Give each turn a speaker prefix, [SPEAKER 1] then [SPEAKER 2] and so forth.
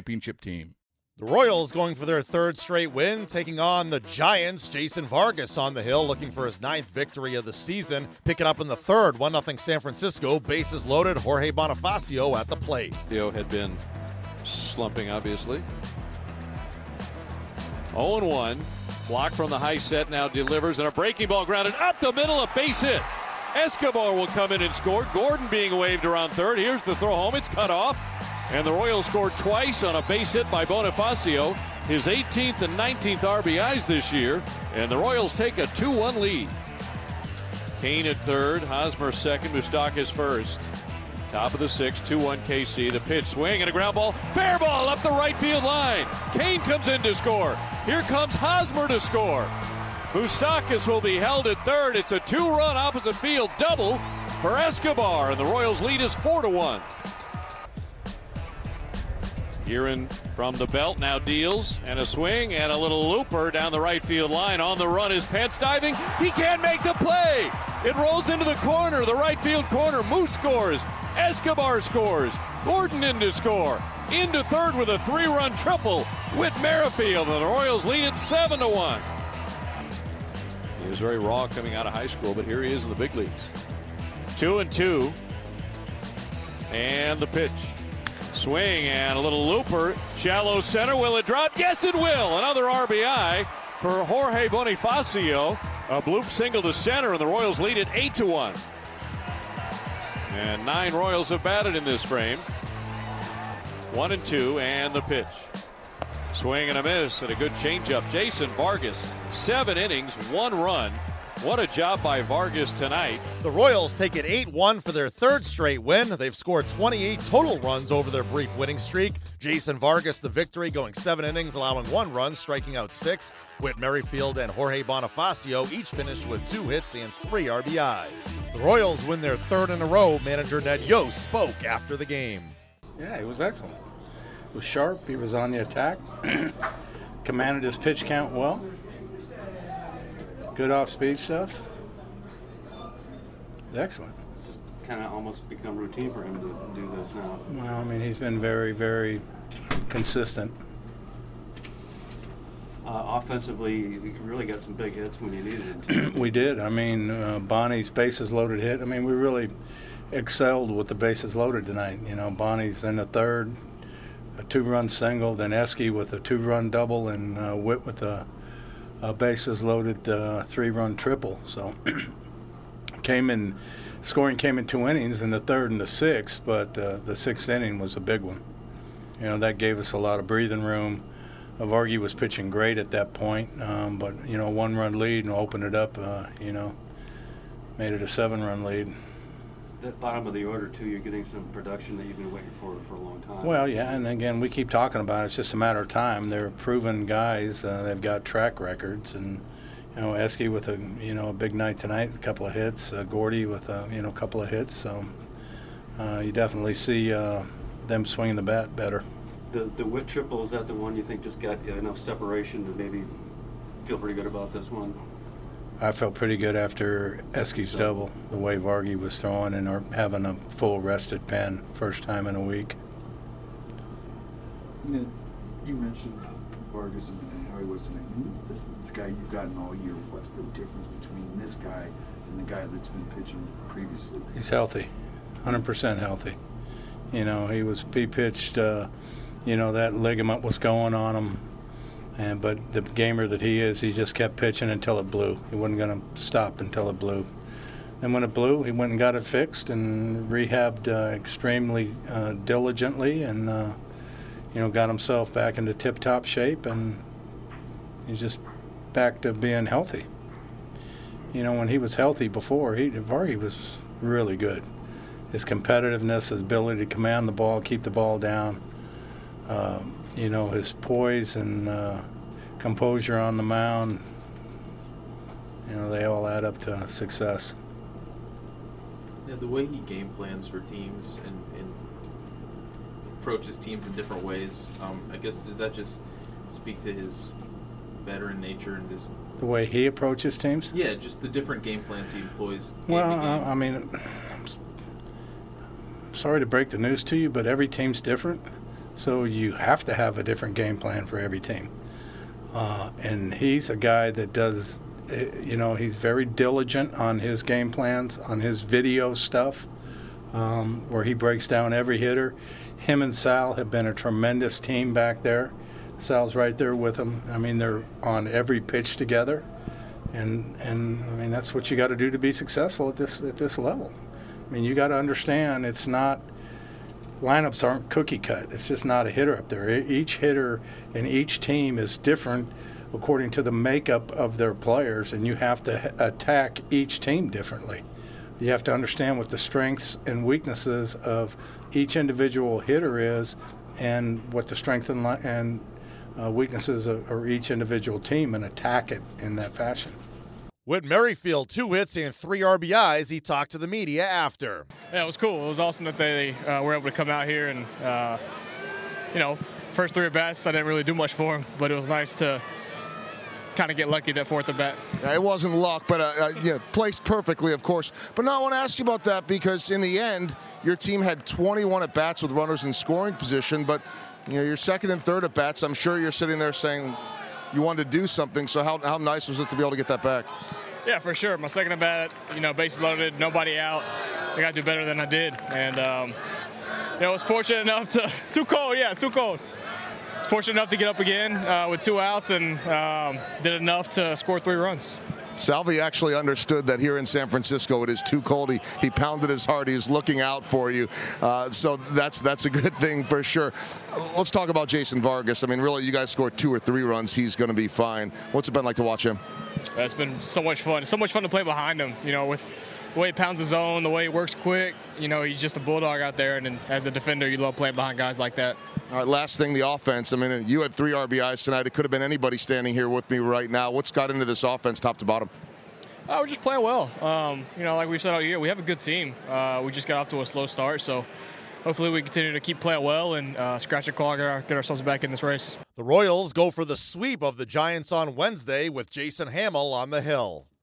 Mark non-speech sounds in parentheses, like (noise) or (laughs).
[SPEAKER 1] championship team.
[SPEAKER 2] The Royals going for their third straight win, taking on the Giants. Jason Vargas on the hill looking for his ninth victory of the season. Picking up in the third, 1 0 San Francisco. Bases loaded. Jorge Bonifacio at the plate.
[SPEAKER 3] Theo had been slumping, obviously. 0 1. Blach from the high set now delivers, and a breaking ball grounded up the middle, a base hit. Escobar will come in and score. Gordon being waved around third. Here's the throw home. It's cut off. And the Royals scored twice on a base hit by Bonifacio. His 18th and 19th RBIs this year. And the Royals take a 2 1 lead. Cain at third. Hosmer second. Moustakas first. Top of the sixth, 2 1 KC. The pitch swing and a ground ball. Fair ball up the right field line. Cain comes in to score. Here comes Hosmer to score. Moustakas will be held at third. It's a two-run opposite field double for Escobar, and the Royals lead is four to one. Gearrin from the belt now deals and a swing and a little looper down the right field line. On the run is Pence diving. He can't make the play. It rolls into the corner, the right field corner. Moose scores. Escobar scores. Gordon in to score. Into third with a three-run triple. Whit Merrifield and the Royals lead it seven to one. He was very raw coming out of high school, but here he is in the big leagues. Two and two. And the pitch. Swing and a little looper. Shallow center. Will it drop? Yes, it will. Another RBI for Jorge Bonifacio. A bloop single to center, and the Royals lead it 8 to 1. And nine Royals have batted in this frame. One and two, and the pitch. Swing and a miss and a good changeup. Jason Vargas, seven innings, one run. What a job by Vargas tonight.
[SPEAKER 2] The Royals take it 8 1 for their third straight win. They've scored 28 total runs over their brief winning streak. Jason Vargas, the victory, going seven innings, allowing one run, striking out six. Whit Merrifield and Jorge Bonifacio each finished with two hits and three RBIs. The Royals win their third in a row. Manager Ned Yost spoke after the game.
[SPEAKER 4] Yeah, he was excellent. He was sharp. He was on the attack. (clears throat) Commanded his pitch count well. Good off-speed stuff. Excellent.
[SPEAKER 5] Just kind of almost become routine for him to do this now.
[SPEAKER 4] Well, I mean, he's been very, very consistent.
[SPEAKER 5] Uh, offensively, he really got some big hits when he needed it. (clears throat)
[SPEAKER 4] we did. I mean, uh, Bonnie's bases loaded hit. I mean, we really excelled with the bases loaded tonight. You know, Bonnie's in the third, a two-run single, then Esky with a two-run double, and uh, Whit with a, a bases loaded uh, three-run triple. So (clears throat) came in, scoring came in two innings, in the third and the sixth, but uh, the sixth inning was a big one. You know, that gave us a lot of breathing room. Vargy was pitching great at that point, um, but you know, one-run lead and opened it up. Uh, you know, made it a seven-run lead.
[SPEAKER 5] That bottom of the order too, you're getting some production that you've been waiting for for a long time.
[SPEAKER 4] Well, yeah, and again, we keep talking about it. It's just a matter of time. They're proven guys. Uh, they've got track records, and you know, Esky with a you know a big night tonight, a couple of hits. Uh, Gordy with a you know a couple of hits. So uh, you definitely see uh, them swinging the bat better.
[SPEAKER 5] The the Whit triple is that the one you think just got enough separation to maybe feel pretty good about this one?
[SPEAKER 4] I felt pretty good after Esky's double, the way Vargy was throwing and having a full rested pen first time in a week.
[SPEAKER 6] You mentioned Vargas and how he was tonight. This is the guy you've gotten all year. What's the difference between this guy and the guy that's been pitching previously?
[SPEAKER 4] He's healthy. 100% healthy. You know, he was he pitched. Uh, you know that ligament was going on him, and but the gamer that he is, he just kept pitching until it blew. He wasn't going to stop until it blew. And when it blew, he went and got it fixed and rehabbed uh, extremely uh, diligently, and uh, you know got himself back into tip-top shape, and he's just back to being healthy. You know, when he was healthy before, he Vargy was really good his competitiveness, his ability to command the ball, keep the ball down, uh, you know, his poise and uh, composure on the mound. You know, they all add up to success.
[SPEAKER 7] Yeah, the way he game plans for teams and, and approaches teams in different ways, um, I guess, does that just speak to his veteran nature and just
[SPEAKER 4] the way he approaches teams?
[SPEAKER 7] Yeah, just the different game plans he employs.
[SPEAKER 4] Well, I mean, sorry to break the news to you, but every team's different. So you have to have a different game plan for every team. Uh, and he's a guy that does, eh, you know, he's very diligent on his game plans, on his video stuff, um, where he breaks down every hitter. Him and Sal have been a tremendous team back there. Sal's right there with him. I mean, they're on every pitch together, and and I mean that's what you got to do to be successful at this at this level. I mean, you got to understand it's not lineups aren't cookie cut. It's just not a hitter up there. Each hitter and each team is different according to the makeup of their players, and you have to attack each team differently. You have to understand what the strengths and weaknesses of each individual hitter is, and what the strengths and, and uh, weaknesses of, of each individual team, and attack it in that fashion.
[SPEAKER 2] Whit Merrifield, two hits and three RBIs. He talked to the media after.
[SPEAKER 8] Yeah, it was cool. It was awesome that they uh, were able to come out here and, uh, you know, first three at bats, I didn't really do much for him, but it was nice to kind of get lucky that fourth at bat.
[SPEAKER 9] Yeah, it wasn't luck, but uh, uh, you know, placed perfectly, of course. But now I want to ask you about that because in the end, your team had 21 at bats with runners in scoring position, but you know, your second and third at bats, I'm sure you're sitting there saying, you wanted to do something. So how, how nice was it to be able to get that back?
[SPEAKER 8] Yeah, for sure. My second at bat, you know, bases loaded, nobody out. I got to do better than I did, and um, you know, I was fortunate enough to. (laughs) It's too cold. Yeah, it's too cold. I was fortunate enough to get up again uh, with two outs and um, did enough to score three runs.
[SPEAKER 9] Salvi actually understood that here in San Francisco it is too cold. He, he pounded his heart. He looking out for you. Uh, so that's that's a good thing for sure. Let's talk about Jason Vargas. I mean, really, you guys scored two or three runs. He's going to be fine. What's it been like to watch him?
[SPEAKER 8] It's been so much fun. So much fun to play behind him. You know, with the way he pounds his zone, the way he works quick. You know, he's just a bulldog out there. And as a defender, you love playing behind guys like that.
[SPEAKER 9] All right, last thing, the offense. I mean, you had three RBIs tonight. It could have been anybody standing here with me right now. What's got into this offense, top to bottom?
[SPEAKER 8] Uh, we're just playing well. Um, you know, like we've said all year, we have a good team. Uh, we just got off to a slow start, so hopefully we continue to keep playing well and uh, scratch a claw, get, our, get ourselves back in this race.
[SPEAKER 2] The Royals go for the sweep of the Giants on Wednesday with Jason Hammel on the hill.